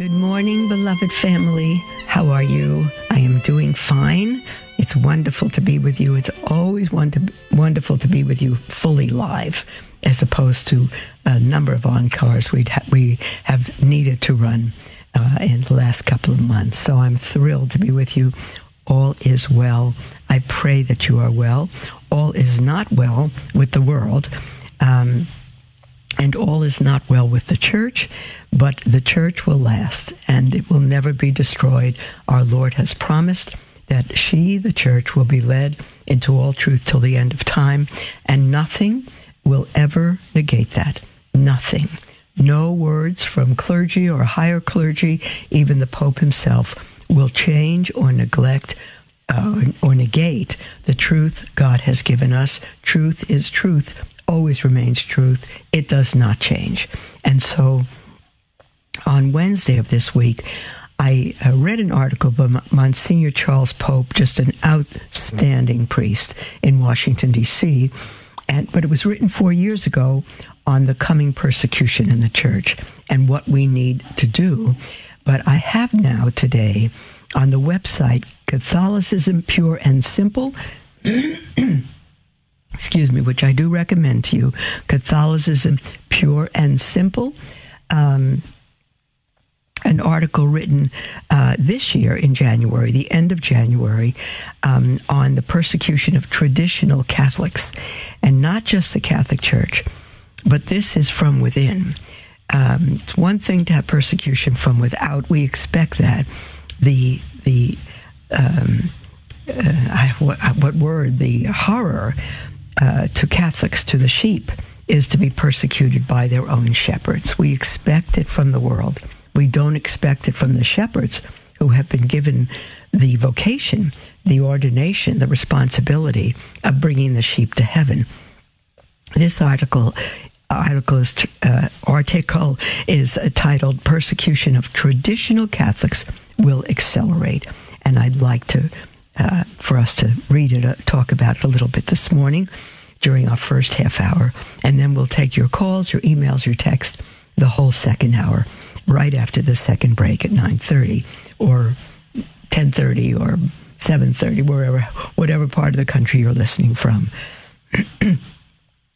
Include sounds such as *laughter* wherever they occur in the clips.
Good morning, beloved family. How are you? I am doing fine. It's wonderful to be with you. It's always wonderful to be with you fully live, as opposed to a number of encores we'd ha- we have needed to run uh, in the last couple of months. So I'm thrilled to be with you. All is well. I pray that you are well. All is not well with the world. Um, and all is not well with the church, but the church will last and it will never be destroyed. Our Lord has promised that she, the church, will be led into all truth till the end of time, and nothing will ever negate that. Nothing. No words from clergy or higher clergy, even the Pope himself, will change or neglect uh, or negate the truth God has given us. Truth is truth always remains truth. It does not change. And so on Wednesday of this week, I uh, read an article by Monsignor Charles Pope, just an outstanding priest in Washington, D.C., and, but it was written four years ago on the coming persecution in the church and what we need to do. But I have now today on the website Catholicism Pure and Simple. *clears throat* excuse me, which I do recommend to you, Catholicism Pure and Simple. Um, an article written uh, this year in January, the end of January, um, on the persecution of traditional Catholics, and not just the Catholic Church, but this is from within. Um, it's one thing to have persecution from without. We expect that. The the um, uh, what, what word? The horror uh, to Catholics, to the sheep, is to be persecuted by their own shepherds. We expect it from the world. We don't expect it from the shepherds who have been given the vocation, the ordination, the responsibility of bringing the sheep to heaven. This article article is, uh, article is titled "Persecution of Traditional Catholics Will Accelerate," and I'd like to uh, for us to read it, uh, talk about it a little bit this morning during our first half hour, and then we'll take your calls, your emails, your text, the whole second hour, right after the second break at nine thirty or ten thirty or seven thirty, wherever, whatever part of the country you're listening from. *clears throat*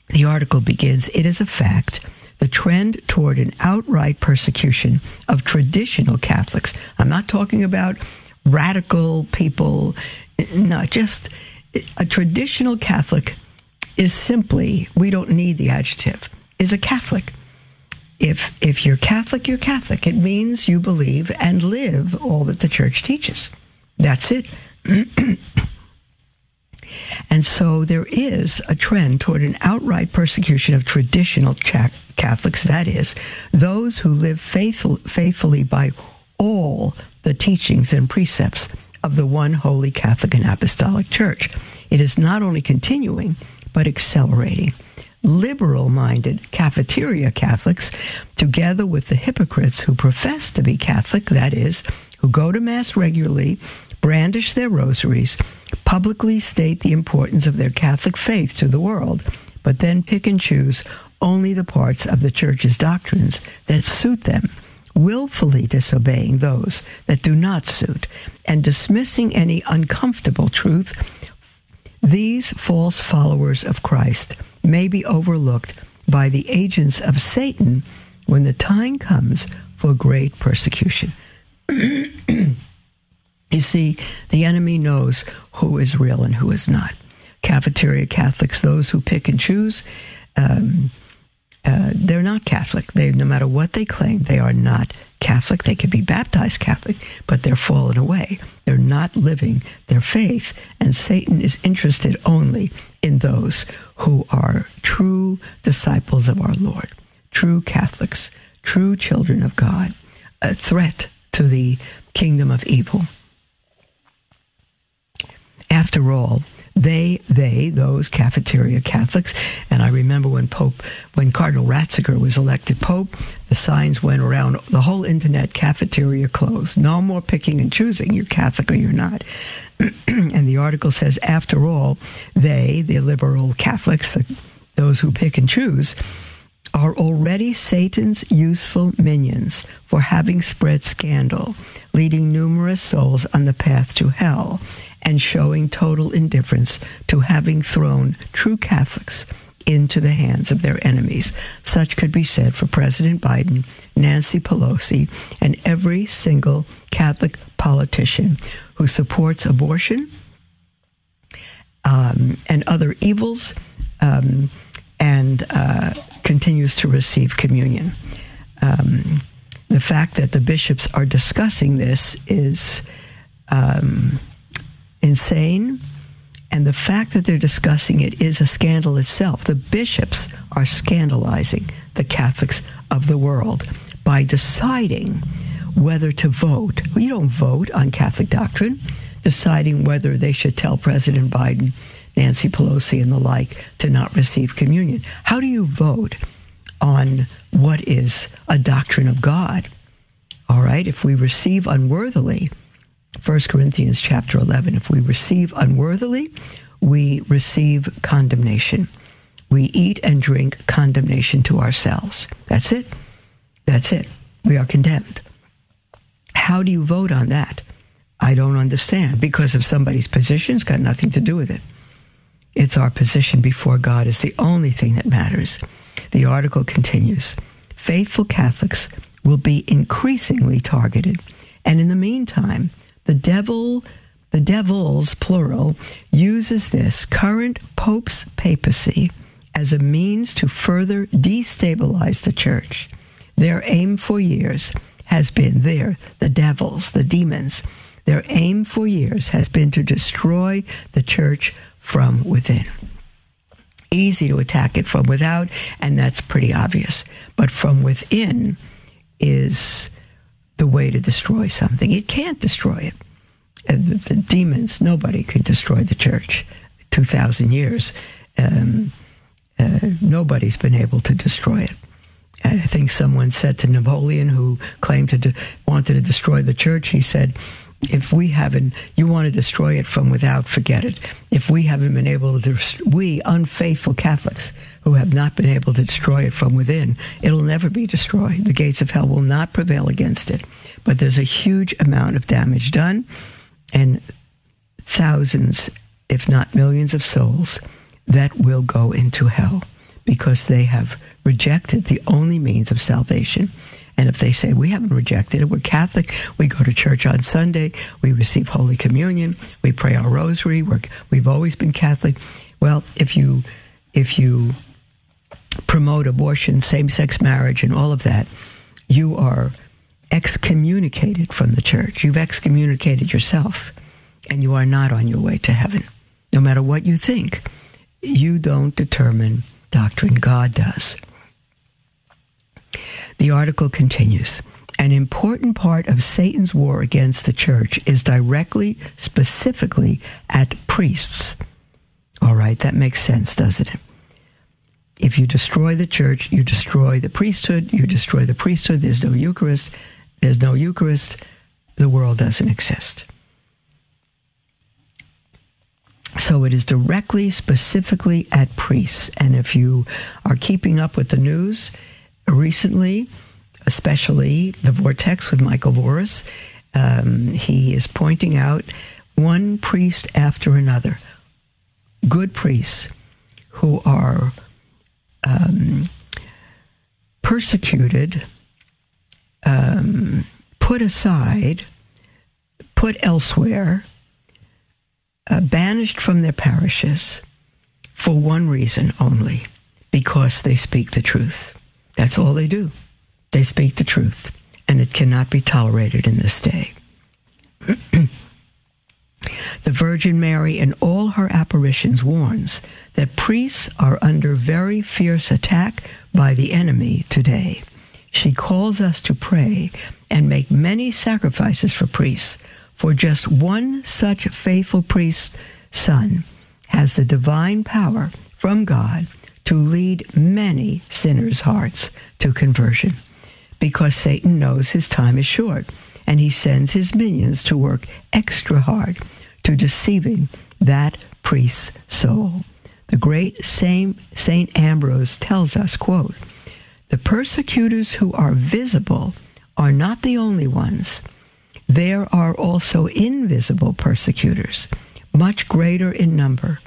the article begins. It is a fact the trend toward an outright persecution of traditional Catholics. I'm not talking about radical people, not just a traditional Catholic is simply, we don't need the adjective, is a Catholic. If, if you're Catholic, you're Catholic. It means you believe and live all that the church teaches. That's it. *clears throat* and so there is a trend toward an outright persecution of traditional Catholics, that is, those who live faithful, faithfully by all the teachings and precepts of the one holy Catholic and Apostolic Church. It is not only continuing, but accelerating. Liberal minded cafeteria Catholics, together with the hypocrites who profess to be Catholic, that is, who go to Mass regularly, brandish their rosaries, publicly state the importance of their Catholic faith to the world, but then pick and choose only the parts of the Church's doctrines that suit them willfully disobeying those that do not suit, and dismissing any uncomfortable truth, these false followers of Christ may be overlooked by the agents of Satan when the time comes for great persecution. *clears throat* you see, the enemy knows who is real and who is not. Cafeteria Catholics, those who pick and choose, um, uh, they're not Catholic. They, no matter what they claim, they are not Catholic. They could be baptized Catholic, but they're fallen away. They're not living their faith, and Satan is interested only in those who are true disciples of our Lord, true Catholics, true children of God, a threat to the kingdom of evil. After all, they, they, those cafeteria Catholics, and I remember when Pope, when Cardinal Ratzinger was elected Pope, the signs went around the whole internet cafeteria closed. No more picking and choosing. You're Catholic or you're not. *clears throat* and the article says, after all, they, the liberal Catholics, the, those who pick and choose, are already Satan's useful minions for having spread scandal, leading numerous souls on the path to hell, and showing total indifference to having thrown true Catholics into the hands of their enemies. Such could be said for President Biden, Nancy Pelosi, and every single Catholic politician who supports abortion um, and other evils um, and uh, continues to receive communion. Um, the fact that the bishops are discussing this is um, insane. And the fact that they're discussing it is a scandal itself. The bishops are scandalizing the Catholics of the world by deciding whether to vote. You don't vote on Catholic doctrine, deciding whether they should tell President Biden, Nancy Pelosi, and the like to not receive communion. How do you vote on what is a doctrine of God? All right, if we receive unworthily, 1 Corinthians chapter 11. If we receive unworthily, we receive condemnation. We eat and drink condemnation to ourselves. That's it. That's it. We are condemned. How do you vote on that? I don't understand. Because of somebody's position, it's got nothing to do with it. It's our position before God is the only thing that matters. The article continues Faithful Catholics will be increasingly targeted. And in the meantime, the devil, the devils, plural, uses this current Pope's papacy as a means to further destabilize the church. Their aim for years has been there, the devils, the demons. Their aim for years has been to destroy the church from within. Easy to attack it from without, and that's pretty obvious. But from within is the way to destroy something. It can't destroy it. And the, the demons, nobody can destroy the church. 2,000 years, um, uh, nobody's been able to destroy it. I think someone said to Napoleon, who claimed to de- wanted to destroy the church, he said, if we haven't, you want to destroy it from without, forget it. If we haven't been able to, we unfaithful Catholics who have not been able to destroy it from within, it'll never be destroyed. The gates of hell will not prevail against it. But there's a huge amount of damage done, and thousands, if not millions, of souls that will go into hell because they have rejected the only means of salvation. And if they say, we haven't rejected it, we're Catholic, we go to church on Sunday, we receive Holy Communion, we pray our rosary, we we've always been Catholic. Well, if you, if you promote abortion, same sex marriage, and all of that, you are excommunicated from the church. You've excommunicated yourself, and you are not on your way to heaven. No matter what you think, you don't determine doctrine, God does. The article continues. An important part of Satan's war against the church is directly, specifically at priests. All right, that makes sense, doesn't it? If you destroy the church, you destroy the priesthood, you destroy the priesthood, there's no Eucharist, there's no Eucharist, the world doesn't exist. So it is directly, specifically at priests. And if you are keeping up with the news recently, especially the vortex with Michael Voris, um, he is pointing out one priest after another, good priests who are um, persecuted, um, put aside, put elsewhere, uh, banished from their parishes for one reason only because they speak the truth. That's all they do. They speak the truth, and it cannot be tolerated in this day. *clears throat* The Virgin Mary, in all her apparitions, warns that priests are under very fierce attack by the enemy today. she calls us to pray and make many sacrifices for priests. For just one such faithful priest's son has the divine power from God to lead many sinners' hearts to conversion. Because Satan knows his time is short, and he sends his minions to work extra hard to deceiving that priest's soul. The great Saint, Saint Ambrose tells us, quote, the persecutors who are visible are not the only ones. There are also invisible persecutors, much greater in number.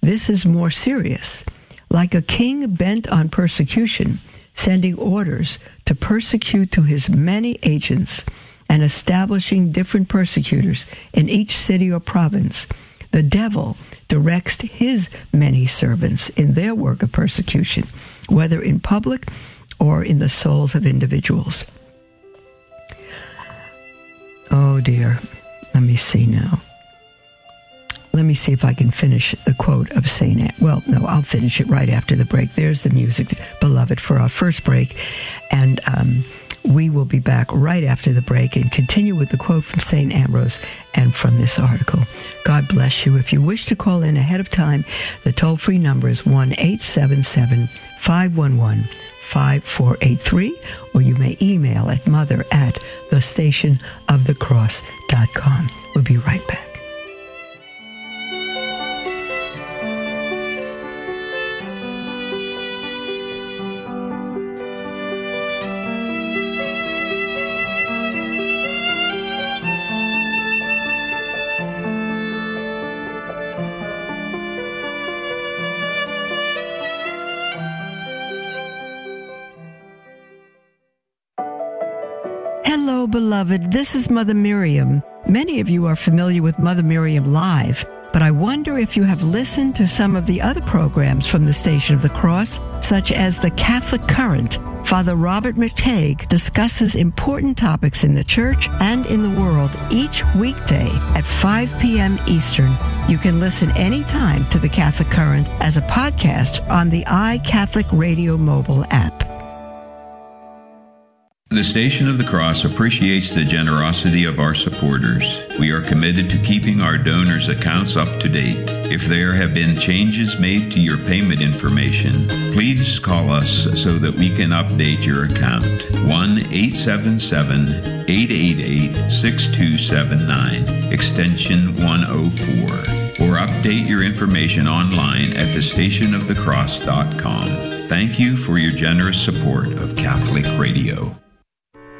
This is more serious. Like a king bent on persecution, sending orders to persecute to his many agents and establishing different persecutors in each city or province, the devil directs his many servants in their work of persecution, whether in public or in the souls of individuals. Oh dear, let me see now. Let me see if I can finish the quote of St. Anne. Well, no, I'll finish it right after the break. There's the music, beloved, for our first break. And um, we will be back right after the break and continue with the quote from St. Ambrose and from this article. God bless you. If you wish to call in ahead of time, the toll free number is 1 877 511 5483, or you may email at mother at thestationofthecross.com. We'll be right back. Beloved. This is Mother Miriam. Many of you are familiar with Mother Miriam Live, but I wonder if you have listened to some of the other programs from the Station of the Cross, such as the Catholic Current. Father Robert McTeigue discusses important topics in the church and in the world each weekday at 5 p.m. Eastern. You can listen anytime to the Catholic Current as a podcast on the iCatholic Radio mobile app. The Station of the Cross appreciates the generosity of our supporters. We are committed to keeping our donors' accounts up to date. If there have been changes made to your payment information, please call us so that we can update your account. 1 877 888 6279, extension 104, or update your information online at thestationofthecross.com. Thank you for your generous support of Catholic Radio.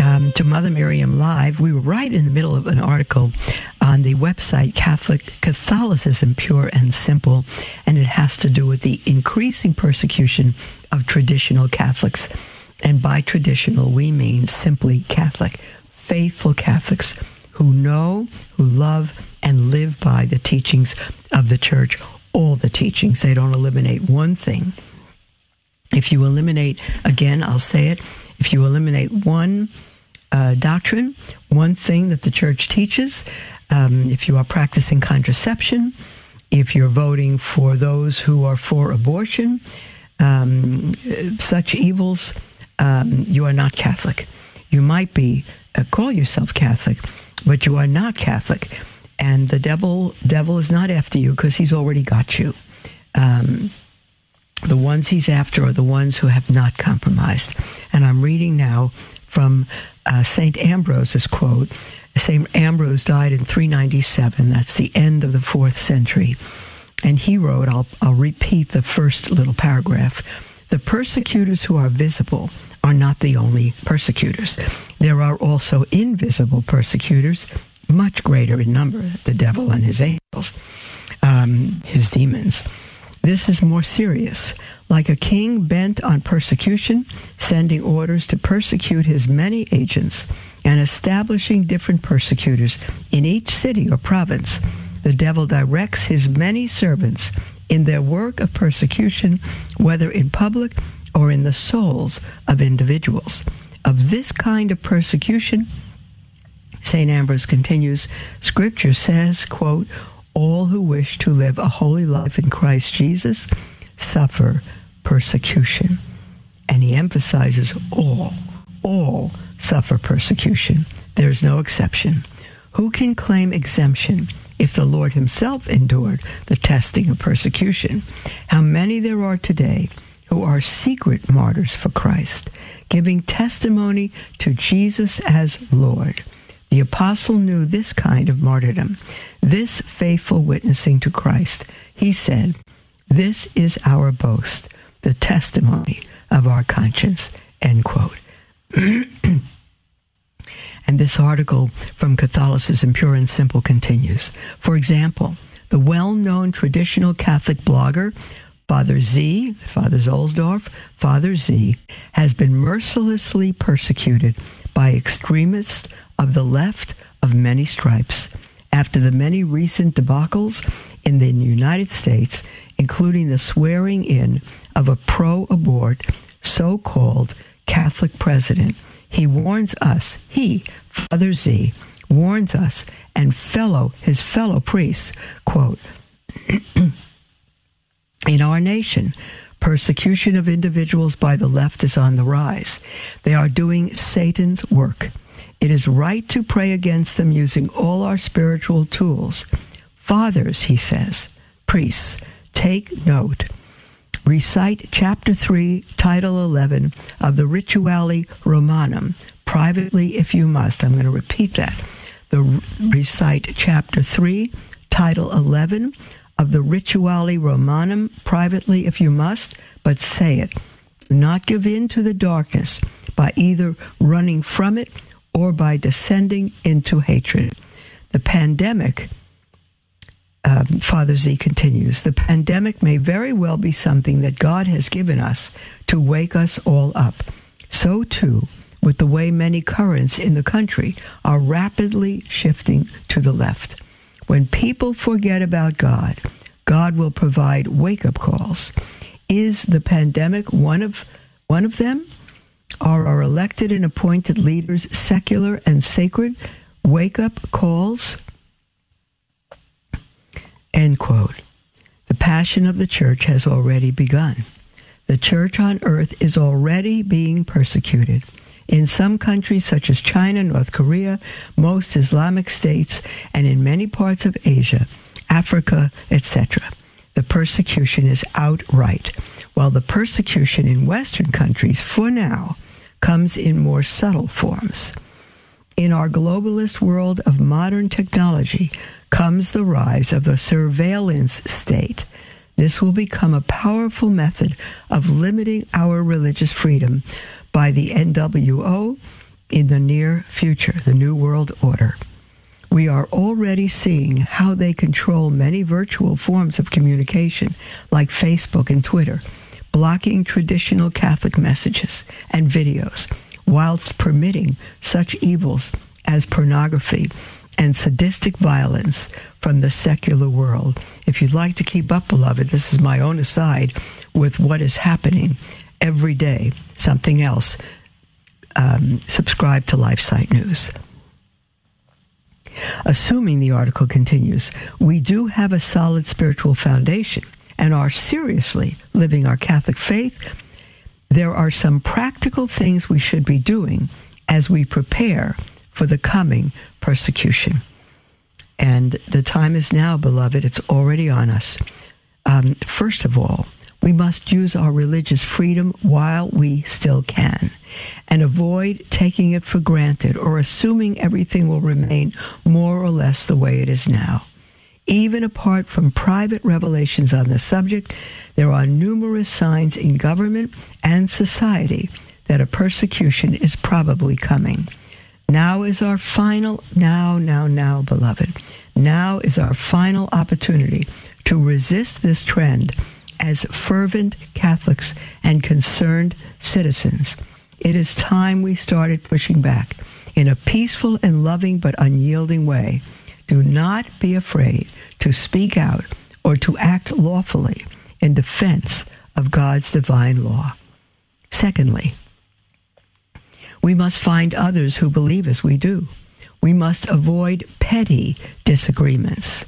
Um, to Mother Miriam Live. We were right in the middle of an article on the website Catholic Catholicism Pure and Simple, and it has to do with the increasing persecution of traditional Catholics. And by traditional, we mean simply Catholic, faithful Catholics who know, who love, and live by the teachings of the church, all the teachings. They don't eliminate one thing. If you eliminate, again, I'll say it, if you eliminate one uh, doctrine, one thing that the church teaches, um, if you are practicing contraception, if you're voting for those who are for abortion, um, such evils, um, you are not Catholic. You might be uh, call yourself Catholic, but you are not Catholic, and the devil devil is not after you because he's already got you. Um, the ones he's after are the ones who have not compromised. And I'm reading now from uh, St. Ambrose's quote. St. Ambrose died in 397. That's the end of the fourth century. And he wrote, I'll, I'll repeat the first little paragraph. The persecutors who are visible are not the only persecutors. There are also invisible persecutors, much greater in number, the devil and his angels, um, his demons. This is more serious. Like a king bent on persecution, sending orders to persecute his many agents and establishing different persecutors in each city or province, the devil directs his many servants in their work of persecution, whether in public or in the souls of individuals. Of this kind of persecution, St. Ambrose continues, Scripture says, quote, all who wish to live a holy life in Christ Jesus suffer persecution. And he emphasizes all, all suffer persecution. There's no exception. Who can claim exemption if the Lord himself endured the testing of persecution? How many there are today who are secret martyrs for Christ, giving testimony to Jesus as Lord. The apostle knew this kind of martyrdom, this faithful witnessing to Christ. He said, This is our boast, the testimony of our conscience. End quote. *clears throat* and this article from Catholicism Pure and Simple continues. For example, the well known traditional Catholic blogger Father Z, Father Zuhlsdorf, Father Z, has been mercilessly persecuted by extremists of the left of many stripes after the many recent debacles in the United States, including the swearing in of a pro abort so called Catholic president. He warns us, he, Father Z, warns us and fellow his fellow priests, quote, *clears throat* In our nation, persecution of individuals by the left is on the rise. They are doing Satan's work. It is right to pray against them using all our spiritual tools. Fathers, he says, priests, take note. Recite chapter 3, title 11 of the Rituale Romanum, privately if you must. I'm going to repeat that. The recite chapter 3, title 11 of the Rituale Romanum privately if you must, but say it. Do not give in to the darkness by either running from it or by descending into hatred. The pandemic, um, Father Z continues, the pandemic may very well be something that God has given us to wake us all up. So too, with the way many currents in the country are rapidly shifting to the left. When people forget about God, God will provide wake up calls. Is the pandemic one of one of them? Are our elected and appointed leaders secular and sacred wake up calls? End quote. The passion of the church has already begun. The church on earth is already being persecuted. In some countries such as China, North Korea, most Islamic states, and in many parts of Asia, Africa, etc., the persecution is outright, while the persecution in Western countries, for now, comes in more subtle forms. In our globalist world of modern technology comes the rise of the surveillance state. This will become a powerful method of limiting our religious freedom by the NWO in the near future, the New World Order. We are already seeing how they control many virtual forms of communication, like Facebook and Twitter, blocking traditional Catholic messages and videos, whilst permitting such evils as pornography and sadistic violence from the secular world. If you'd like to keep up, beloved, this is my own aside with what is happening every day. Something else um, subscribe to LifeSite News. Assuming the article continues, we do have a solid spiritual foundation and are seriously living our Catholic faith. There are some practical things we should be doing as we prepare for the coming persecution. And the time is now, beloved. It's already on us. Um, first of all, we must use our religious freedom while we still can and avoid taking it for granted or assuming everything will remain more or less the way it is now. Even apart from private revelations on the subject, there are numerous signs in government and society that a persecution is probably coming. Now is our final, now, now, now, beloved. Now is our final opportunity to resist this trend as fervent Catholics and concerned citizens. It is time we started pushing back in a peaceful and loving but unyielding way. Do not be afraid to speak out or to act lawfully in defense of God's divine law. Secondly, we must find others who believe as we do. We must avoid petty disagreements.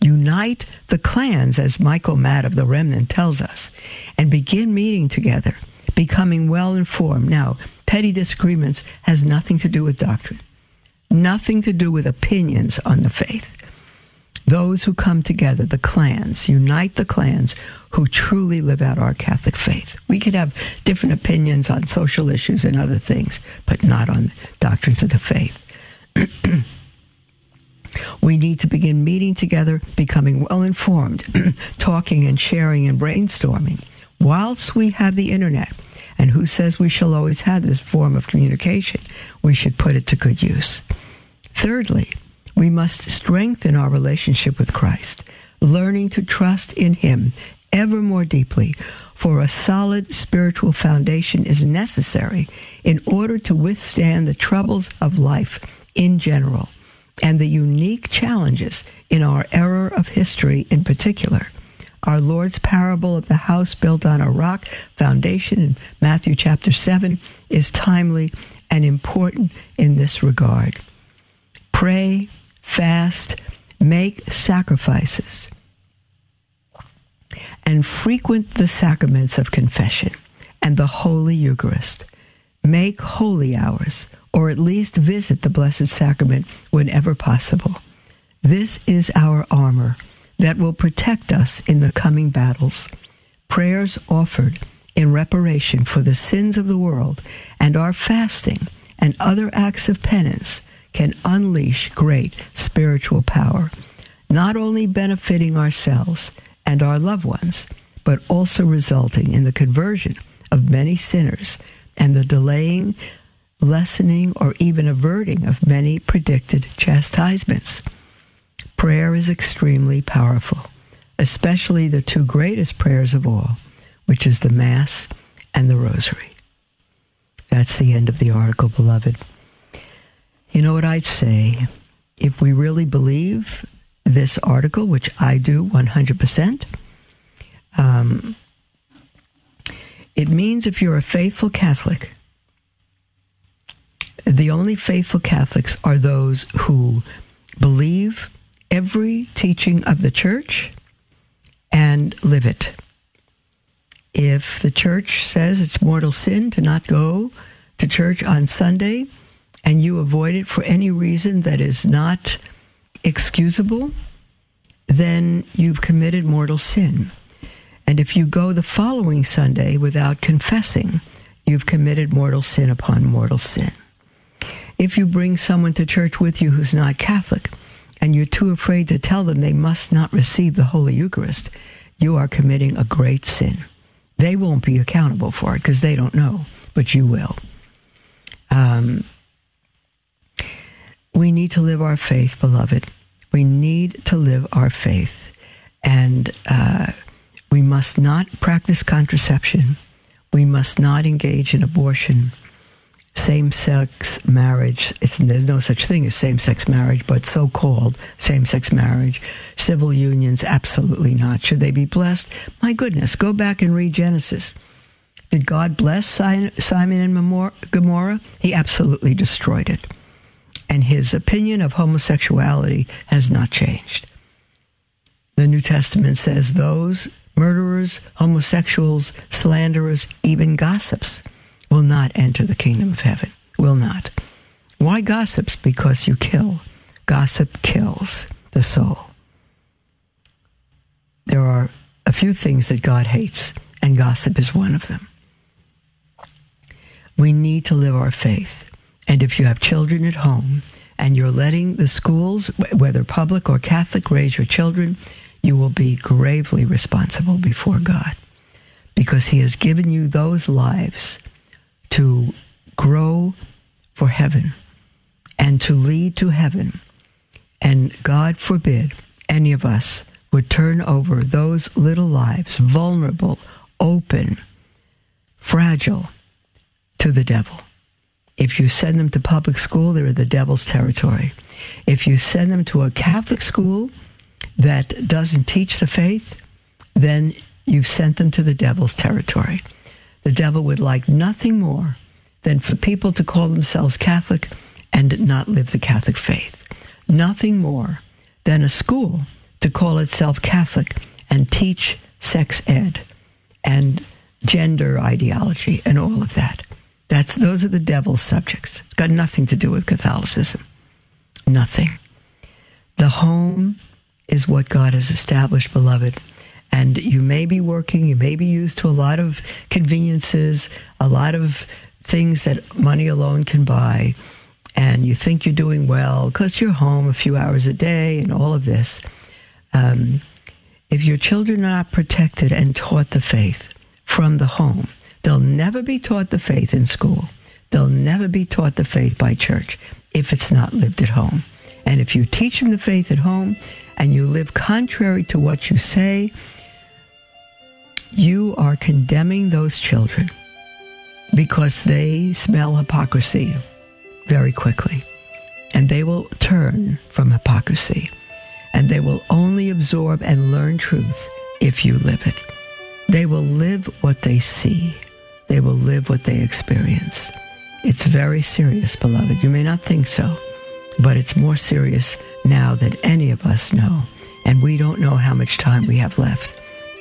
Unite the clans, as Michael Matt of the Remnant tells us, and begin meeting together, becoming well informed. Now, petty disagreements has nothing to do with doctrine, nothing to do with opinions on the faith. Those who come together, the clans, unite the clans who truly live out our Catholic faith. We could have different opinions on social issues and other things, but not on doctrines of the faith. *clears throat* we need to begin meeting together, becoming well informed, *clears throat* talking and sharing and brainstorming. Whilst we have the internet, and who says we shall always have this form of communication, we should put it to good use. Thirdly, we must strengthen our relationship with Christ, learning to trust in Him ever more deeply, for a solid spiritual foundation is necessary in order to withstand the troubles of life in general and the unique challenges in our era of history in particular. Our Lord's parable of the house built on a rock foundation in Matthew chapter 7 is timely and important in this regard. Pray, fast, make sacrifices, and frequent the sacraments of confession and the Holy Eucharist. Make holy hours or at least visit the Blessed Sacrament whenever possible. This is our armor that will protect us in the coming battles. Prayers offered in reparation for the sins of the world and our fasting and other acts of penance can unleash great spiritual power, not only benefiting ourselves and our loved ones, but also resulting in the conversion of many sinners and the delaying lessening, or even averting of many predicted chastisements. Prayer is extremely powerful, especially the two greatest prayers of all, which is the Mass and the Rosary. That's the end of the article, beloved. You know what I'd say? If we really believe this article, which I do 100%, um, it means if you're a faithful Catholic, the only faithful Catholics are those who believe every teaching of the church and live it. If the church says it's mortal sin to not go to church on Sunday and you avoid it for any reason that is not excusable, then you've committed mortal sin. And if you go the following Sunday without confessing, you've committed mortal sin upon mortal sin. If you bring someone to church with you who's not Catholic and you're too afraid to tell them they must not receive the Holy Eucharist, you are committing a great sin. They won't be accountable for it because they don't know, but you will. Um, we need to live our faith, beloved. We need to live our faith. And uh, we must not practice contraception. We must not engage in abortion same sex marriage. there's no such thing as same sex marriage, but so called same sex marriage. Civil unions, absolutely not. Should they be blessed? My goodness, go back and read Genesis. Did God bless Sodom and Gomorrah? He absolutely destroyed it. And his opinion of homosexuality has not changed. The New Testament says those murderers, homosexuals, slanderers, even gossips will not enter the kingdom of heaven. Will not. Why gossips? Because you kill. Gossip kills the soul. There are a few things that God hates, and gossip is one of them. We need to live our faith. And if you have children at home and you're letting the schools, whether public or Catholic, raise your children, you will be gravely responsible before God because He has given you those lives to grow for heaven and to lead to heaven. And God forbid any of us would turn over those little lives, vulnerable, open, fragile, to the devil. If you send them to public school, they're in the devil's territory. If you send them to a Catholic school that doesn't teach the faith, then you've sent them to the devil's territory. The devil would like nothing more than for people to call themselves Catholic and not live the Catholic faith. Nothing more than a school to call itself Catholic and teach sex ed and gender ideology and all of that. That's those are the devil's subjects. It's got nothing to do with Catholicism. Nothing. The home is what God has established, beloved. And you may be working, you may be used to a lot of conveniences, a lot of things that money alone can buy, and you think you're doing well because you're home a few hours a day and all of this. Um, if your children are not protected and taught the faith from the home, They'll never be taught the faith in school. They'll never be taught the faith by church if it's not lived at home. And if you teach them the faith at home and you live contrary to what you say, you are condemning those children because they smell hypocrisy very quickly. And they will turn from hypocrisy. And they will only absorb and learn truth if you live it. They will live what they see they will live what they experience. It's very serious, beloved. You may not think so, but it's more serious now than any of us know. And we don't know how much time we have left.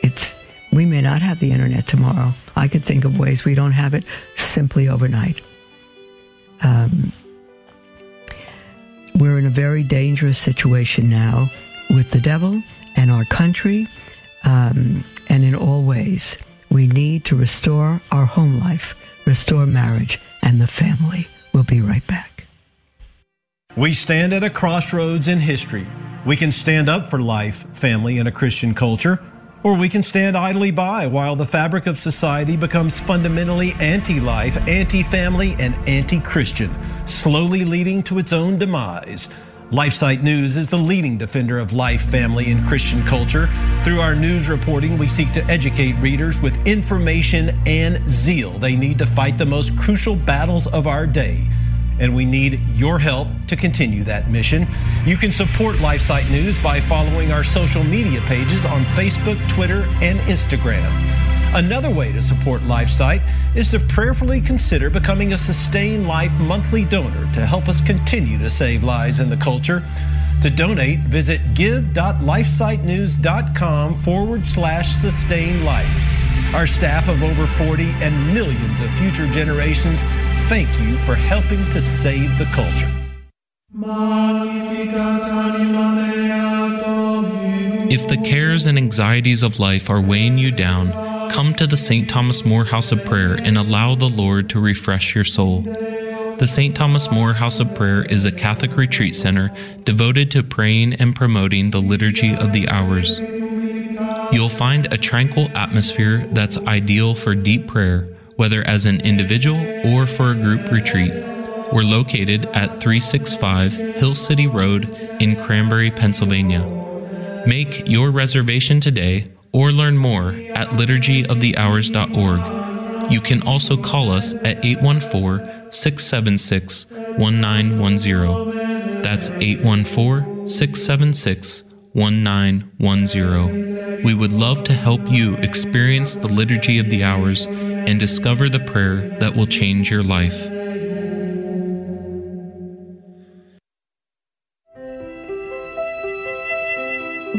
It's we may not have the internet tomorrow. I could think of ways we don't have it simply overnight. Um, we're in a very dangerous situation now with the devil and our country, um, and in all ways we need to restore our home life, restore marriage and the family. We'll be right back. We stand at a crossroads in history. We can stand up for life, family, and a Christian culture, or we can stand idly by while the fabric of society becomes fundamentally anti life, anti family, and anti Christian, slowly leading to its own demise. LifeSite News is the leading defender of life, family, and Christian culture. Through our news reporting, we seek to educate readers with information and zeal they need to fight the most crucial battles of our day. And we need your help to continue that mission. You can support LifeSite News by following our social media pages on Facebook, Twitter, and Instagram. Another way to support LifeSite is to prayerfully consider becoming a Sustain Life monthly donor to help us continue to save lives in the culture. To donate, visit give.lifesitenews.com forward slash sustain life. Our staff of over 40 and millions of future generations thank you for helping to save the culture. If the cares and anxieties of life are weighing you down, come to the St. Thomas More House of Prayer and allow the Lord to refresh your soul. The St. Thomas More House of Prayer is a Catholic retreat center devoted to praying and promoting the Liturgy of the Hours. You'll find a tranquil atmosphere that's ideal for deep prayer, whether as an individual or for a group retreat. We're located at 365 Hill City Road in Cranberry, Pennsylvania. Make your reservation today or learn more at liturgyofthehours.org. You can also call us at 814 676 1910. That's 814 676 1910. We would love to help you experience the Liturgy of the Hours and discover the prayer that will change your life.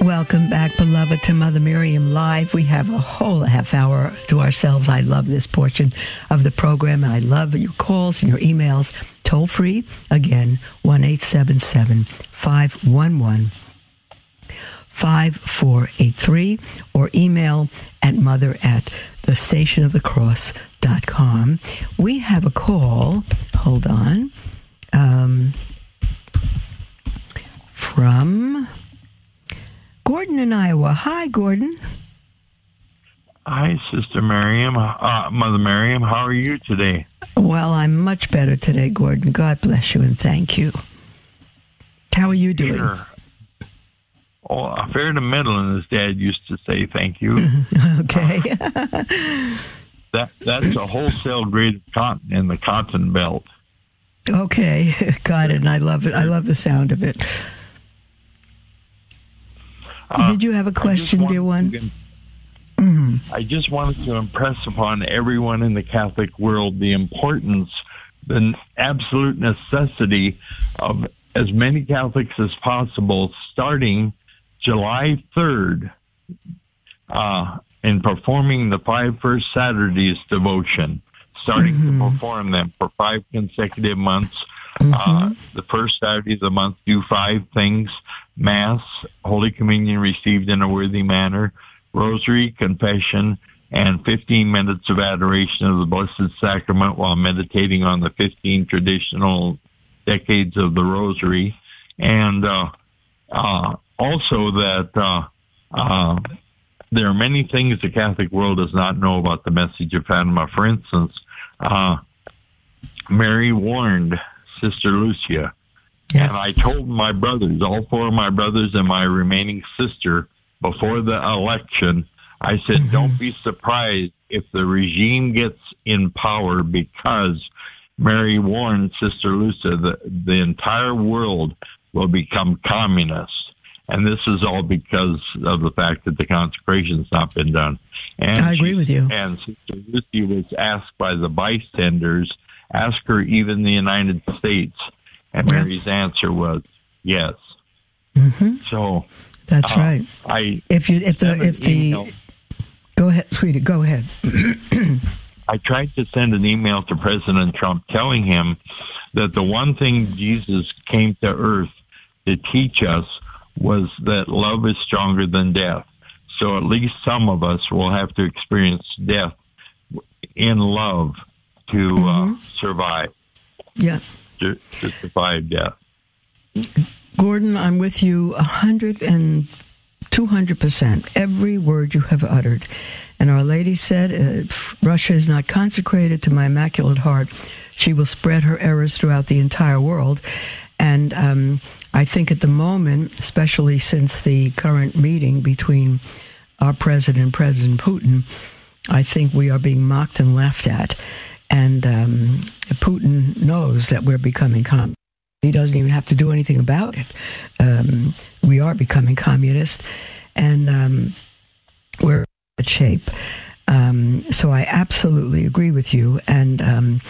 Welcome back, beloved, to Mother Miriam Live. We have a whole half hour to ourselves. I love this portion of the program, I love your calls and your emails. Toll free, again, 1 877 511 5483, or email at mother at thestationofthecross.com. We have a call, hold on, um, from. Gordon in Iowa. Hi, Gordon. Hi, Sister Miriam. Uh, Mother Miriam, how are you today? Well, I'm much better today, Gordon. God bless you and thank you. How are you doing? Sure. Oh, fair to middle, as Dad used to say. Thank you. *laughs* okay. that that's a wholesale grade of cotton in the cotton belt. Okay, *laughs* got it. And I love it. I love the sound of it. Uh, Did you have a question, dear one? To, mm-hmm. I just wanted to impress upon everyone in the Catholic world the importance, the absolute necessity of as many Catholics as possible starting July 3rd uh, in performing the five first Saturdays devotion, starting mm-hmm. to perform them for five consecutive months. Mm-hmm. Uh, the first Saturday of the month, do five things Mass, Holy Communion received in a worthy manner, Rosary, Confession, and 15 minutes of adoration of the Blessed Sacrament while meditating on the 15 traditional decades of the Rosary. And uh, uh, also that uh, uh, there are many things the Catholic world does not know about the message of Fatima. For instance, uh, Mary warned Sister Lucia yeah. And I told my brothers, all four of my brothers and my remaining sister, before the election, I said, mm-hmm. don't be surprised if the regime gets in power because Mary warned Sister Lucia that the entire world will become communist. And this is all because of the fact that the consecration's not been done. And I agree she, with you. And Sister Lucia was asked by the bystanders, ask her even the United States, and yeah. Mary's answer was yes. Mm-hmm. So that's uh, right. I if you if the if the email, go ahead, sweetie, go ahead. *clears throat* I tried to send an email to President Trump telling him that the one thing Jesus came to earth to teach us was that love is stronger than death. So at least some of us will have to experience death in love to uh, mm-hmm. uh, survive. Yeah to, survive death. Gordon, I'm with you a hundred and two hundred percent. Every word you have uttered, and Our Lady said, "If Russia is not consecrated to my Immaculate Heart, she will spread her errors throughout the entire world." And um, I think at the moment, especially since the current meeting between our president, and President Putin, I think we are being mocked and laughed at. And um, Putin knows that we're becoming communist. He doesn't even have to do anything about it. Um, we are becoming communist, and um, we're in shape. Um, so I absolutely agree with you, and um,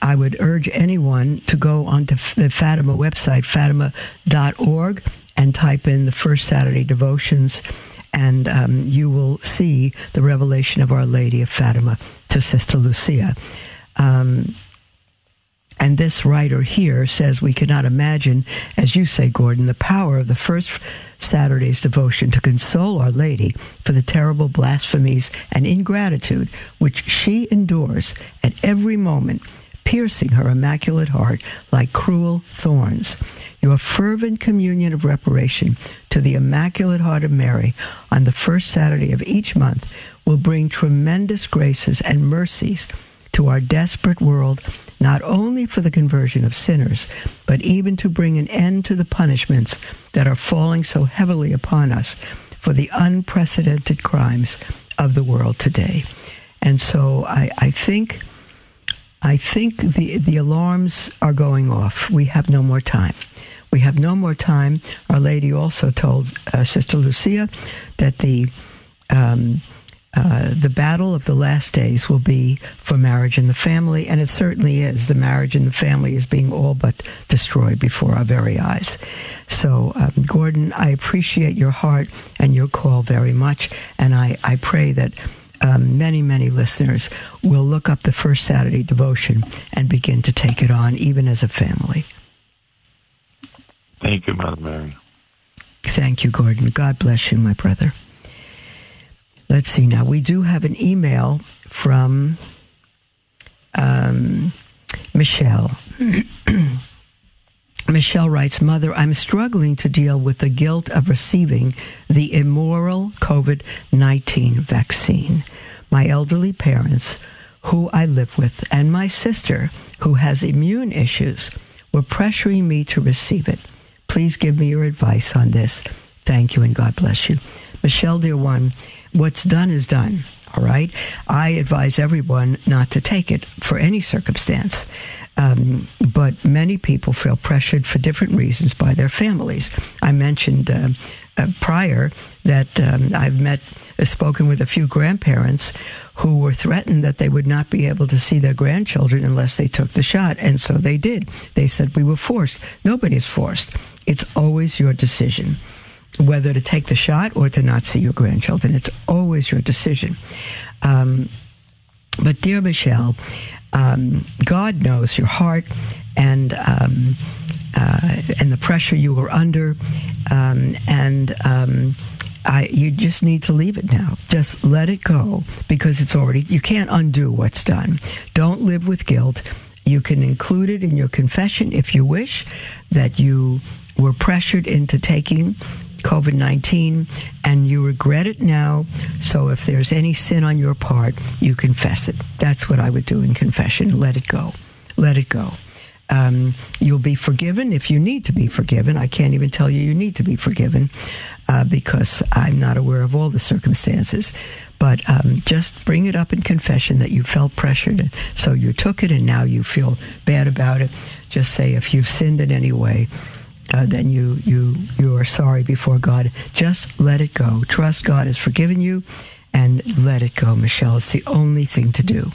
I would urge anyone to go onto the Fatima website, fatima.org, and type in the First Saturday Devotions, and um, you will see the revelation of Our Lady of Fatima to Sister Lucia. And this writer here says we cannot imagine, as you say, Gordon, the power of the first Saturday's devotion to console Our Lady for the terrible blasphemies and ingratitude which she endures at every moment, piercing her immaculate heart like cruel thorns. Your fervent communion of reparation to the Immaculate Heart of Mary on the first Saturday of each month will bring tremendous graces and mercies to our desperate world, not only for the conversion of sinners, but even to bring an end to the punishments that are falling so heavily upon us for the unprecedented crimes of the world today. And so I, I think I think the the alarms are going off. We have no more time. We have no more time. Our Lady also told uh, Sister Lucia that the um, uh, the battle of the last days will be for marriage and the family, and it certainly is. The marriage and the family is being all but destroyed before our very eyes. So, um, Gordon, I appreciate your heart and your call very much, and I, I pray that um, many, many listeners will look up the first Saturday devotion and begin to take it on, even as a family. Thank you, Mother Mary. Thank you, Gordon. God bless you, my brother. Let's see now. We do have an email from um, Michelle. *clears throat* Michelle writes, Mother, I'm struggling to deal with the guilt of receiving the immoral COVID 19 vaccine. My elderly parents, who I live with, and my sister, who has immune issues, were pressuring me to receive it. Please give me your advice on this. Thank you and God bless you. Michelle, dear one, what's done is done. All right. I advise everyone not to take it for any circumstance. Um, but many people feel pressured for different reasons by their families. I mentioned uh, uh, prior that um, I've met, uh, spoken with a few grandparents who were threatened that they would not be able to see their grandchildren unless they took the shot. And so they did. They said, We were forced. Nobody is forced. It's always your decision whether to take the shot or to not see your grandchildren. It's always your decision. Um, but, dear Michelle, um, God knows your heart and um, uh, and the pressure you were under, um, and um, I, you just need to leave it now. Just let it go because it's already. You can't undo what's done. Don't live with guilt. You can include it in your confession if you wish that you were pressured into taking COVID 19 and you regret it now. So if there's any sin on your part, you confess it. That's what I would do in confession. Let it go. Let it go. Um, you'll be forgiven if you need to be forgiven. I can't even tell you you need to be forgiven uh, because I'm not aware of all the circumstances. But um, just bring it up in confession that you felt pressured, so you took it and now you feel bad about it. Just say, if you've sinned in any way, uh, then you you you are sorry before God. Just let it go. Trust God has forgiven you, and let it go, Michelle. It's the only thing to do.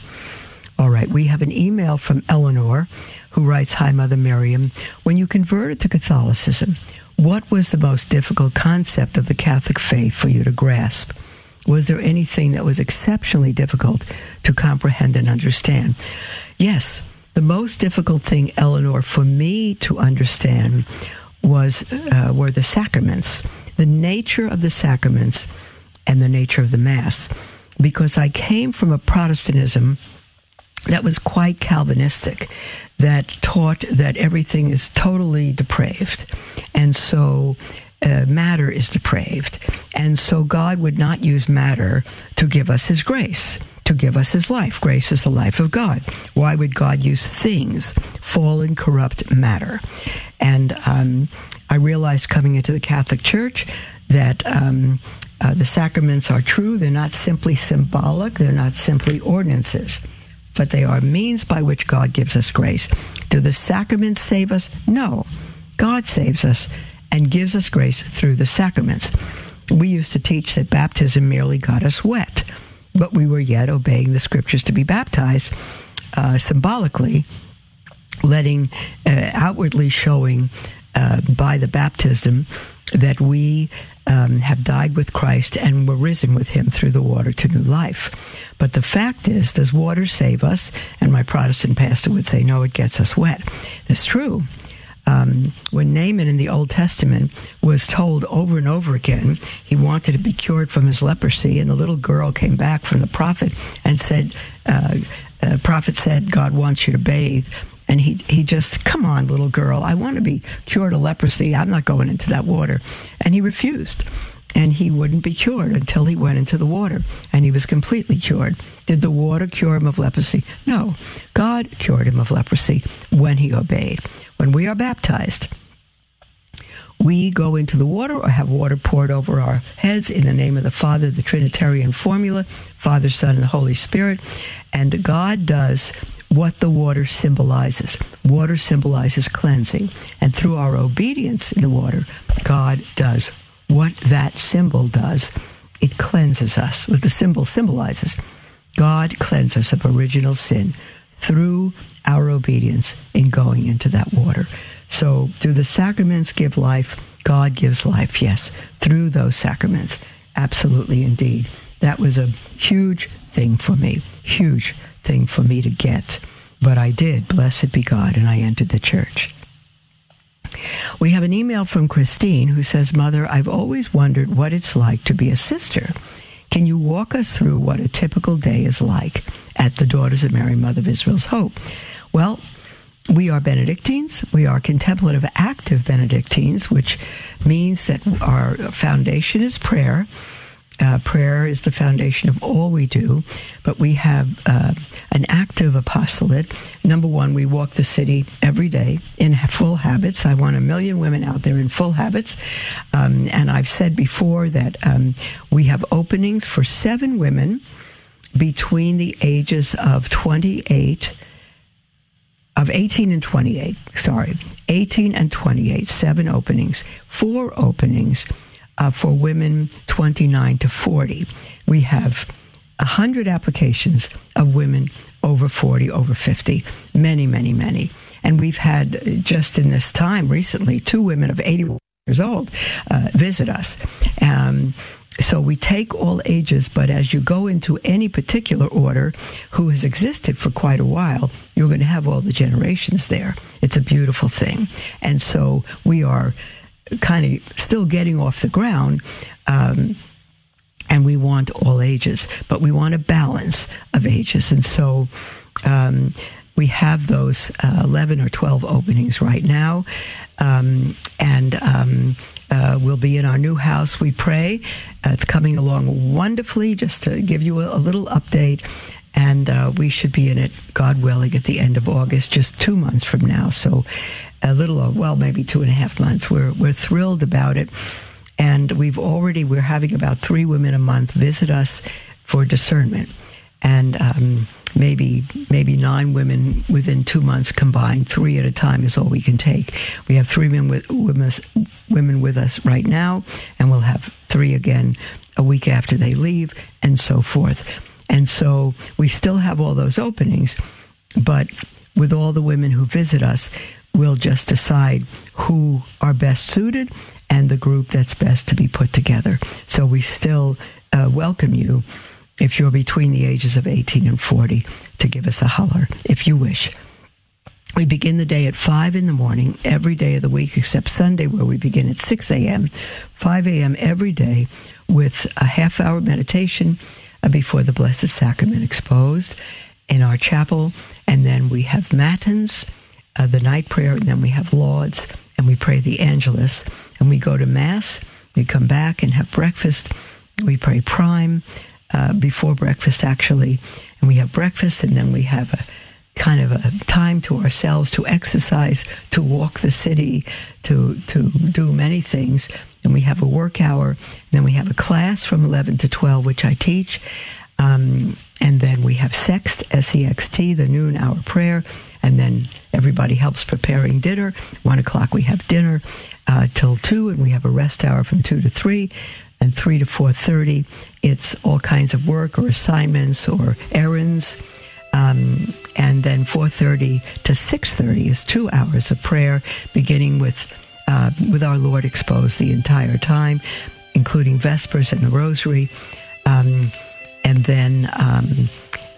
All right, we have an email from Eleanor who writes Hi, Mother Miriam. When you converted to Catholicism, what was the most difficult concept of the Catholic faith for you to grasp? Was there anything that was exceptionally difficult to comprehend and understand? Yes, the most difficult thing, Eleanor, for me to understand was uh, were the sacraments, the nature of the sacraments, and the nature of the Mass, because I came from a Protestantism that was quite Calvinistic, that taught that everything is totally depraved, and so. Uh, matter is depraved. And so God would not use matter to give us his grace to give us his life. Grace is the life of God. Why would God use things, fallen, corrupt matter? And um, I realized coming into the Catholic Church that. Um, uh, the sacraments are true. They're not simply symbolic. They're not simply ordinances, but they are means by which God gives us grace. Do the sacraments save us? No. God saves us and gives us grace through the sacraments. We used to teach that baptism merely got us wet but we were yet obeying the scriptures to be baptized uh, symbolically, letting uh, outwardly showing uh, by the baptism that we um, have died with Christ and were risen with him through the water to new life. But the fact is, does water save us? And my Protestant pastor would say, no, it gets us wet. That's true um, when Naaman in the Old Testament was told over and over again he wanted to be cured from his leprosy, and the little girl came back from the prophet and said, uh, uh, "Prophet said God wants you to bathe." And he he just, come on, little girl, I want to be cured of leprosy. I'm not going into that water, and he refused. And he wouldn't be cured until he went into the water, and he was completely cured. Did the water cure him of leprosy? No. God cured him of leprosy when he obeyed. When we are baptized, we go into the water or have water poured over our heads in the name of the Father, the Trinitarian formula, Father, Son, and the Holy Spirit. And God does what the water symbolizes. Water symbolizes cleansing. And through our obedience in the water, God does what that symbol does. It cleanses us. What the symbol symbolizes. God cleanses us of original sin through our obedience in going into that water. So, through the sacraments give life, God gives life, yes, through those sacraments. Absolutely, indeed. That was a huge thing for me, huge thing for me to get. But I did, blessed be God, and I entered the church. We have an email from Christine who says, Mother, I've always wondered what it's like to be a sister. Can you walk us through what a typical day is like at the Daughters of Mary, Mother of Israel's Hope? Well, we are Benedictines. We are contemplative active Benedictines, which means that our foundation is prayer. Uh, prayer is the foundation of all we do, but we have uh, an active apostolate. Number one, we walk the city every day in full habits. I want a million women out there in full habits. Um, and I've said before that um, we have openings for seven women between the ages of 28 of 18 and 28, sorry, 18 and 28, seven openings, four openings uh, for women 29 to 40. We have 100 applications of women over 40, over 50, many, many, many. And we've had uh, just in this time recently two women of 80 years old uh, visit us. Um, so we take all ages, but as you go into any particular order who has existed for quite a while, you're going to have all the generations there. It's a beautiful thing. And so we are kind of still getting off the ground. Um, and we want all ages, but we want a balance of ages. And so um, we have those uh, 11 or 12 openings right now. Um, and um, uh, we'll be in our new house, we pray. Uh, it's coming along wonderfully, just to give you a, a little update. And uh, we should be in it, God willing, at the end of August, just two months from now. So a little, uh, well, maybe two and a half months. We're, we're thrilled about it. And we've already, we're having about three women a month visit us for discernment. And um, maybe maybe nine women within two months combined. Three at a time is all we can take. We have three women with, women, women with us right now, and we'll have three again a week after they leave, and so forth. And so we still have all those openings, but with all the women who visit us, we'll just decide who are best suited and the group that's best to be put together. So we still uh, welcome you if you're between the ages of 18 and 40, to give us a holler if you wish. We begin the day at 5 in the morning every day of the week except Sunday, where we begin at 6 a.m., 5 a.m. every day with a half hour meditation uh, before the Blessed Sacrament exposed in our chapel. And then we have Matins, uh, the night prayer, and then we have Lauds, and we pray the Angelus. And we go to Mass, we come back and have breakfast, we pray Prime, uh, before breakfast, actually. And we have breakfast, and then we have a kind of a time to ourselves to exercise, to walk the city, to to do many things. And we have a work hour, and then we have a class from 11 to 12, which I teach. Um, and then we have Sext, S-E-X-T, the noon hour prayer, and then everybody helps preparing dinner. One o'clock we have dinner uh, till two, and we have a rest hour from two to three. And 3 to 4.30 it's all kinds of work or assignments or errands. Um, and then 4.30 to 6.30 is two hours of prayer beginning with uh, with our lord exposed the entire time including vespers and the rosary. Um, and then um,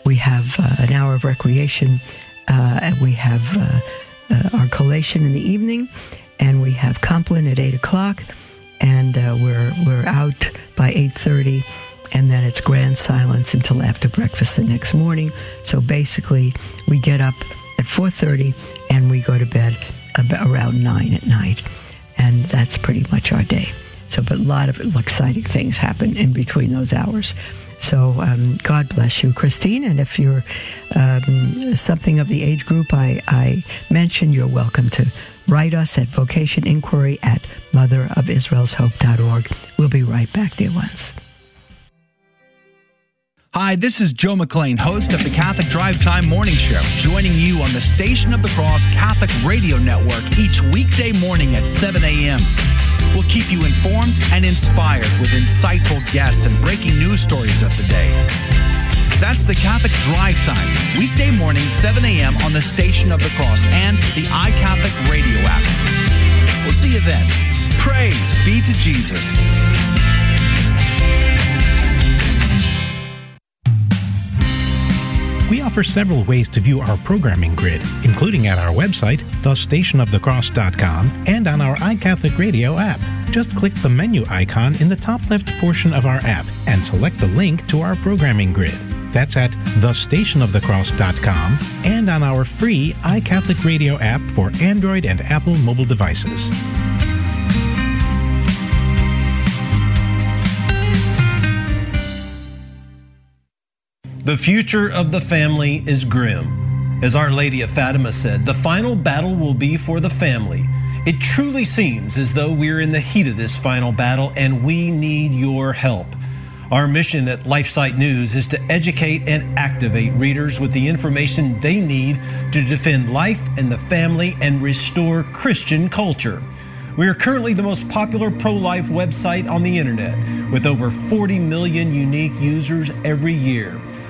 we have uh, an hour of recreation uh, and we have uh, uh, our collation in the evening and we have Compline at 8 o'clock and uh, we're we're out by 8:30 and then it's grand silence until after breakfast the next morning. So basically we get up at 4:30 and we go to bed around 9 at night. And that's pretty much our day So, but a lot of exciting things happen in between those hours. So um, God bless you, Christine. And if you're um, something of the age group I, I mentioned, you're welcome to write us at vocation inquiry at motherofisraelshope.org. We'll be right back, dear ones. Hi, this is Joe McClane, host of the Catholic Drive Time Morning Show, joining you on the Station of the Cross Catholic Radio Network each weekday morning at 7 a.m. We'll keep you informed and inspired with insightful guests and breaking news stories of the day. That's the Catholic Drive Time, weekday morning, 7 a.m. on the Station of the Cross and the iCatholic radio app. We'll see you then. Praise be to Jesus. We offer several ways to view our programming grid, including at our website, thestationofthecross.com, and on our iCatholic Radio app. Just click the menu icon in the top left portion of our app and select the link to our programming grid. That's at thestationofthecross.com and on our free iCatholic Radio app for Android and Apple mobile devices. The future of the family is grim. As Our Lady of Fatima said, the final battle will be for the family. It truly seems as though we're in the heat of this final battle and we need your help. Our mission at LifeSite News is to educate and activate readers with the information they need to defend life and the family and restore Christian culture. We are currently the most popular pro life website on the internet with over 40 million unique users every year.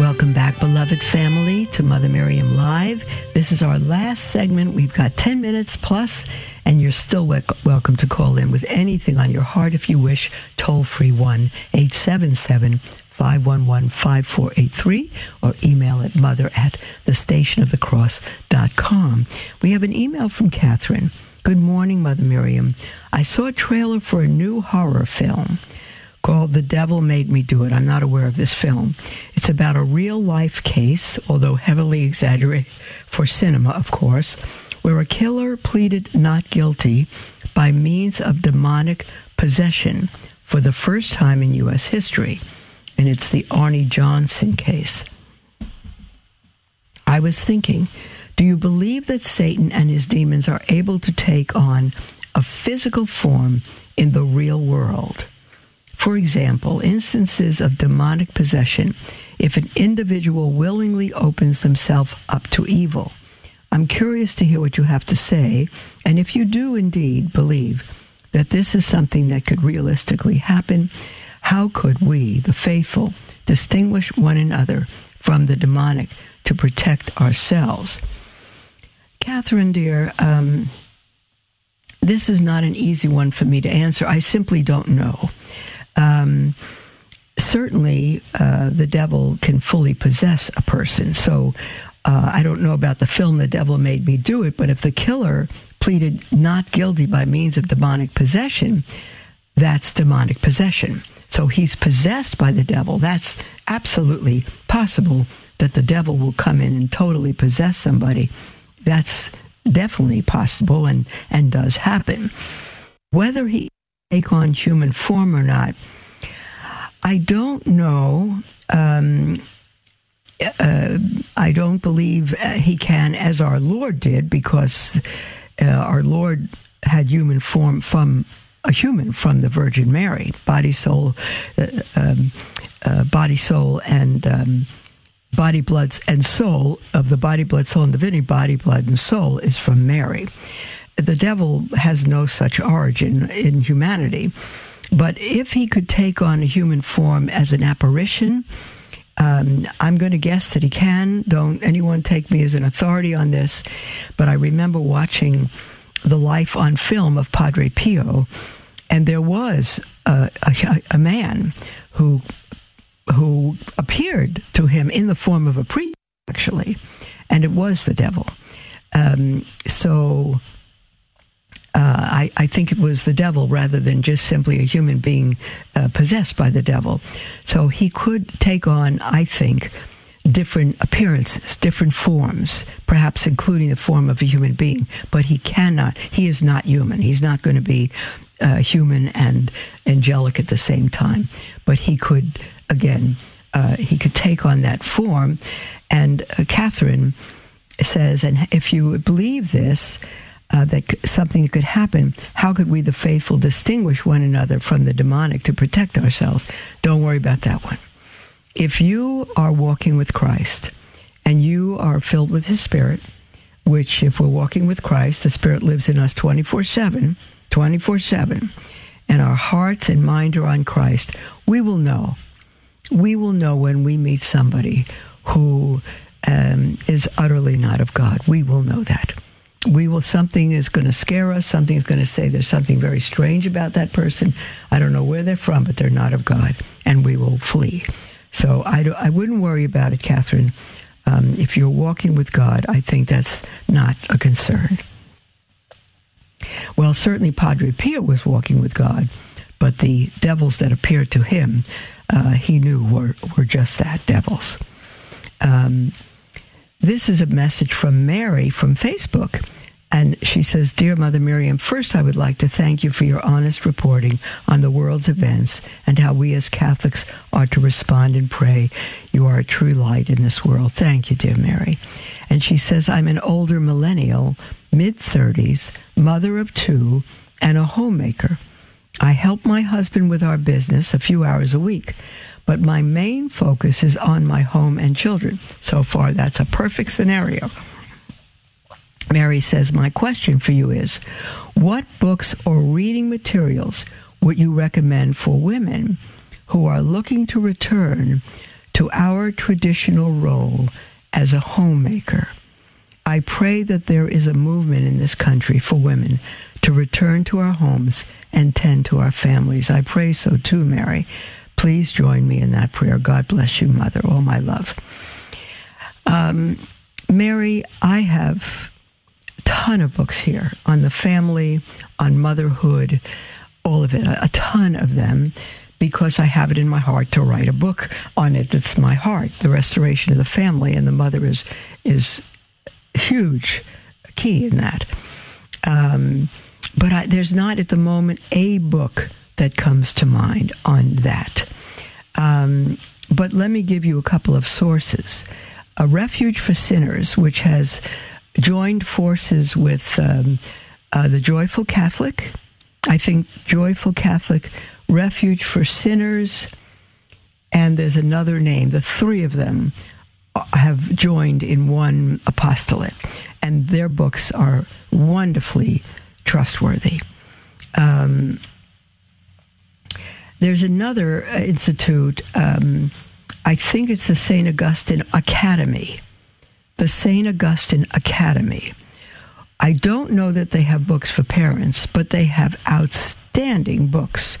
Welcome back, beloved family, to Mother Miriam Live. This is our last segment. We've got 10 minutes plus, and you're still wel- welcome to call in with anything on your heart if you wish. Toll free 1 877 511 5483 or email at mother at thestationofthecross.com. We have an email from Catherine. Good morning, Mother Miriam. I saw a trailer for a new horror film called The Devil Made Me Do It. I'm not aware of this film. It's about a real life case, although heavily exaggerated for cinema, of course, where a killer pleaded not guilty by means of demonic possession for the first time in U.S. history. And it's the Arne Johnson case. I was thinking, do you believe that Satan and his demons are able to take on a physical form in the real world? For example, instances of demonic possession if an individual willingly opens themselves up to evil. I'm curious to hear what you have to say, and if you do indeed believe that this is something that could realistically happen, how could we, the faithful, distinguish one another from the demonic to protect ourselves? Catherine, dear, um, this is not an easy one for me to answer. I simply don't know. Um, certainly, uh, the devil can fully possess a person. So uh, I don't know about the film The Devil Made Me Do It, but if the killer pleaded not guilty by means of demonic possession, that's demonic possession. So he's possessed by the devil. That's absolutely possible that the devil will come in and totally possess somebody. That's definitely possible and, and does happen. Whether he take on human form or not, I don't know. Um, uh, I don't believe he can as our Lord did because uh, our Lord had human form from a human from the Virgin Mary, body, soul, uh, um, uh, body, soul, and um, body, blood, and soul of the body, blood, soul, and divinity. Body, blood, and soul is from Mary. The devil has no such origin in humanity, but if he could take on a human form as an apparition. Um, I'm going to guess that he can. Don't anyone take me as an authority on this, but I remember watching the life on film of Padre Pio, and there was a, a, a man who who appeared to him in the form of a priest, actually, and it was the devil. Um, so uh, I, I, think it was the devil rather than just simply a human being uh, possessed by the devil. So he could take on, I think, different appearances, different forms, perhaps including the form of a human being, but he cannot, he is not human. He's not going to be uh, human and angelic at the same time. But he could, again, uh, he could take on that form. And uh, Catherine says, and if you believe this, uh, that something could happen, how could we, the faithful, distinguish one another from the demonic to protect ourselves? Don't worry about that one if you are walking with Christ and you are filled with His Spirit, which, if we're walking with Christ, the Spirit lives in us 24 7, 24 7, and our hearts and mind are on Christ, we will know. We will know when we meet somebody who um, is utterly not of God. We will know that. We will, something is going to scare us. Something is going to say there's something very strange about that person. I don't know where they're from, but they're not of God. And we will flee. So I, do, I wouldn't worry about it, Catherine. Um, if you're walking with God, I think that's not a concern. Well, certainly Padre Pio was walking with God, but the devils that appeared to him, uh, he knew were, were just that devils. Um, this is a message from Mary from Facebook. And she says, Dear Mother Miriam, first I would like to thank you for your honest reporting on the world's events and how we as Catholics are to respond and pray. You are a true light in this world. Thank you, dear Mary. And she says, I'm an older millennial, mid 30s, mother of two, and a homemaker. I help my husband with our business a few hours a week, but my main focus is on my home and children. So far, that's a perfect scenario. Mary says, My question for you is what books or reading materials would you recommend for women who are looking to return to our traditional role as a homemaker? I pray that there is a movement in this country for women to return to our homes and tend to our families. I pray so too, Mary. Please join me in that prayer. God bless you, Mother. All my love. Um, Mary, I have a ton of books here on the family, on motherhood, all of it, a, ton of them because I have it in my heart to write a book on it. That's my heart, the restoration of the family, and the mother is is huge key in that. Um, but I, there's not at the moment a book that comes to mind on that. Um, but let me give you a couple of sources. A Refuge for Sinners, which has joined forces with um, uh, the Joyful Catholic. I think Joyful Catholic, Refuge for Sinners, and there's another name. The three of them have joined in one apostolate, and their books are wonderfully trustworthy. Um, there's another uh, institute, um, I think it's the St. Augustine Academy the St. Augustine Academy. I don't know that they have books for parents, but they have outstanding books,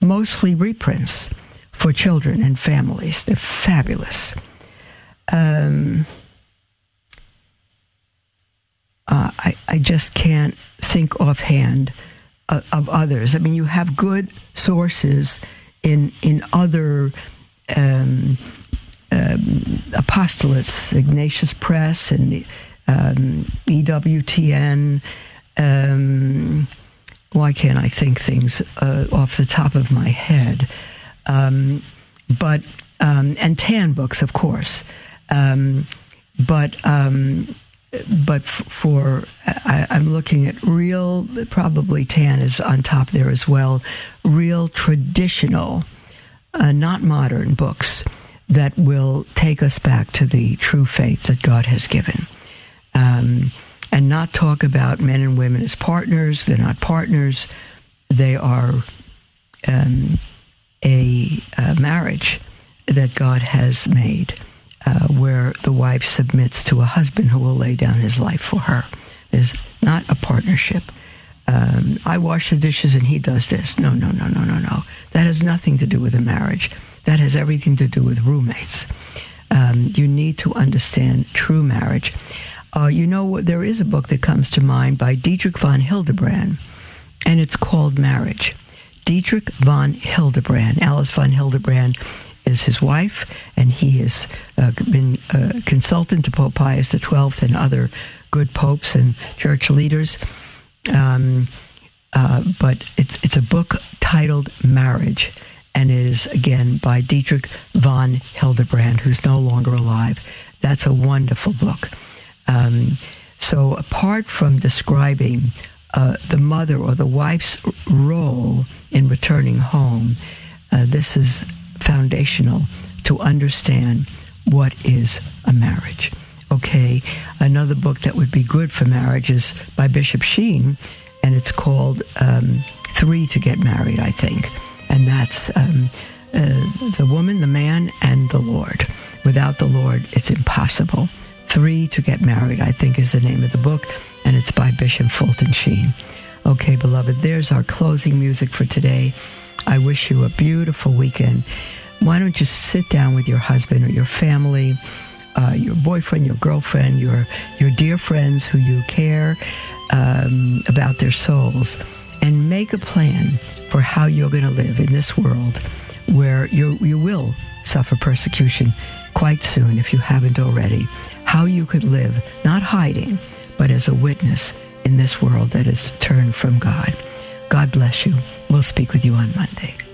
mostly reprints for children and families. They're fabulous. Um, uh, I, I just can't think offhand of, others. I mean, you have good sources in in other um, um, apostolates, Ignatius Press and um, EWTN. Um, why can't I think things uh, off the top of my head? Um, but um, and TAN Books, of course. But but for I, am looking at real, probably Tan is on top there as well. Real traditional, uh, not modern books that will take us back to the true faith that God has given. Um, and not talk about men and women as partners. They're not partners. They are um, a, a, marriage that God has made uh, where the wife submits to a husband who will lay down his life for her. Is not a partnership. Um, I wash the dishes and he does this. No, no, no, no, no, no. That has nothing to do with a marriage. That has everything to do with roommates. Um, you need to understand true marriage. Uh, you know, there is a book that comes to mind by Dietrich von Hildebrand, and it's called Marriage. Dietrich von Hildebrand, Alice von Hildebrand is his wife, and he has uh, been a consultant to Pope Pius XII and other good popes and church leaders. Um, uh, but it's, it's a book titled Marriage, and it is, again, by Dietrich von Hildebrand, who's no longer alive. That's a wonderful book. Um, so, apart from describing uh, the mother or the wife's role in returning home, uh, this is foundational to understand what is a marriage. Okay, another book that would be good for marriage is by Bishop Sheen, and it's called um, Three to Get Married, I think. And that's um, uh, the woman, the man, and the Lord. Without the Lord, it's impossible. Three to Get Married, I think, is the name of the book, and it's by Bishop Fulton Sheen. Okay, beloved, there's our closing music for today. I wish you a beautiful weekend. Why don't you sit down with your husband or your family, uh, your boyfriend, your girlfriend, your your dear friends who you care um, about their souls, and make a plan for how you're going to live in this world where you you will suffer persecution quite soon if you haven't already how you could live, not hiding, but as a witness in this world that is turned from God. God bless you. We'll speak with you on Monday.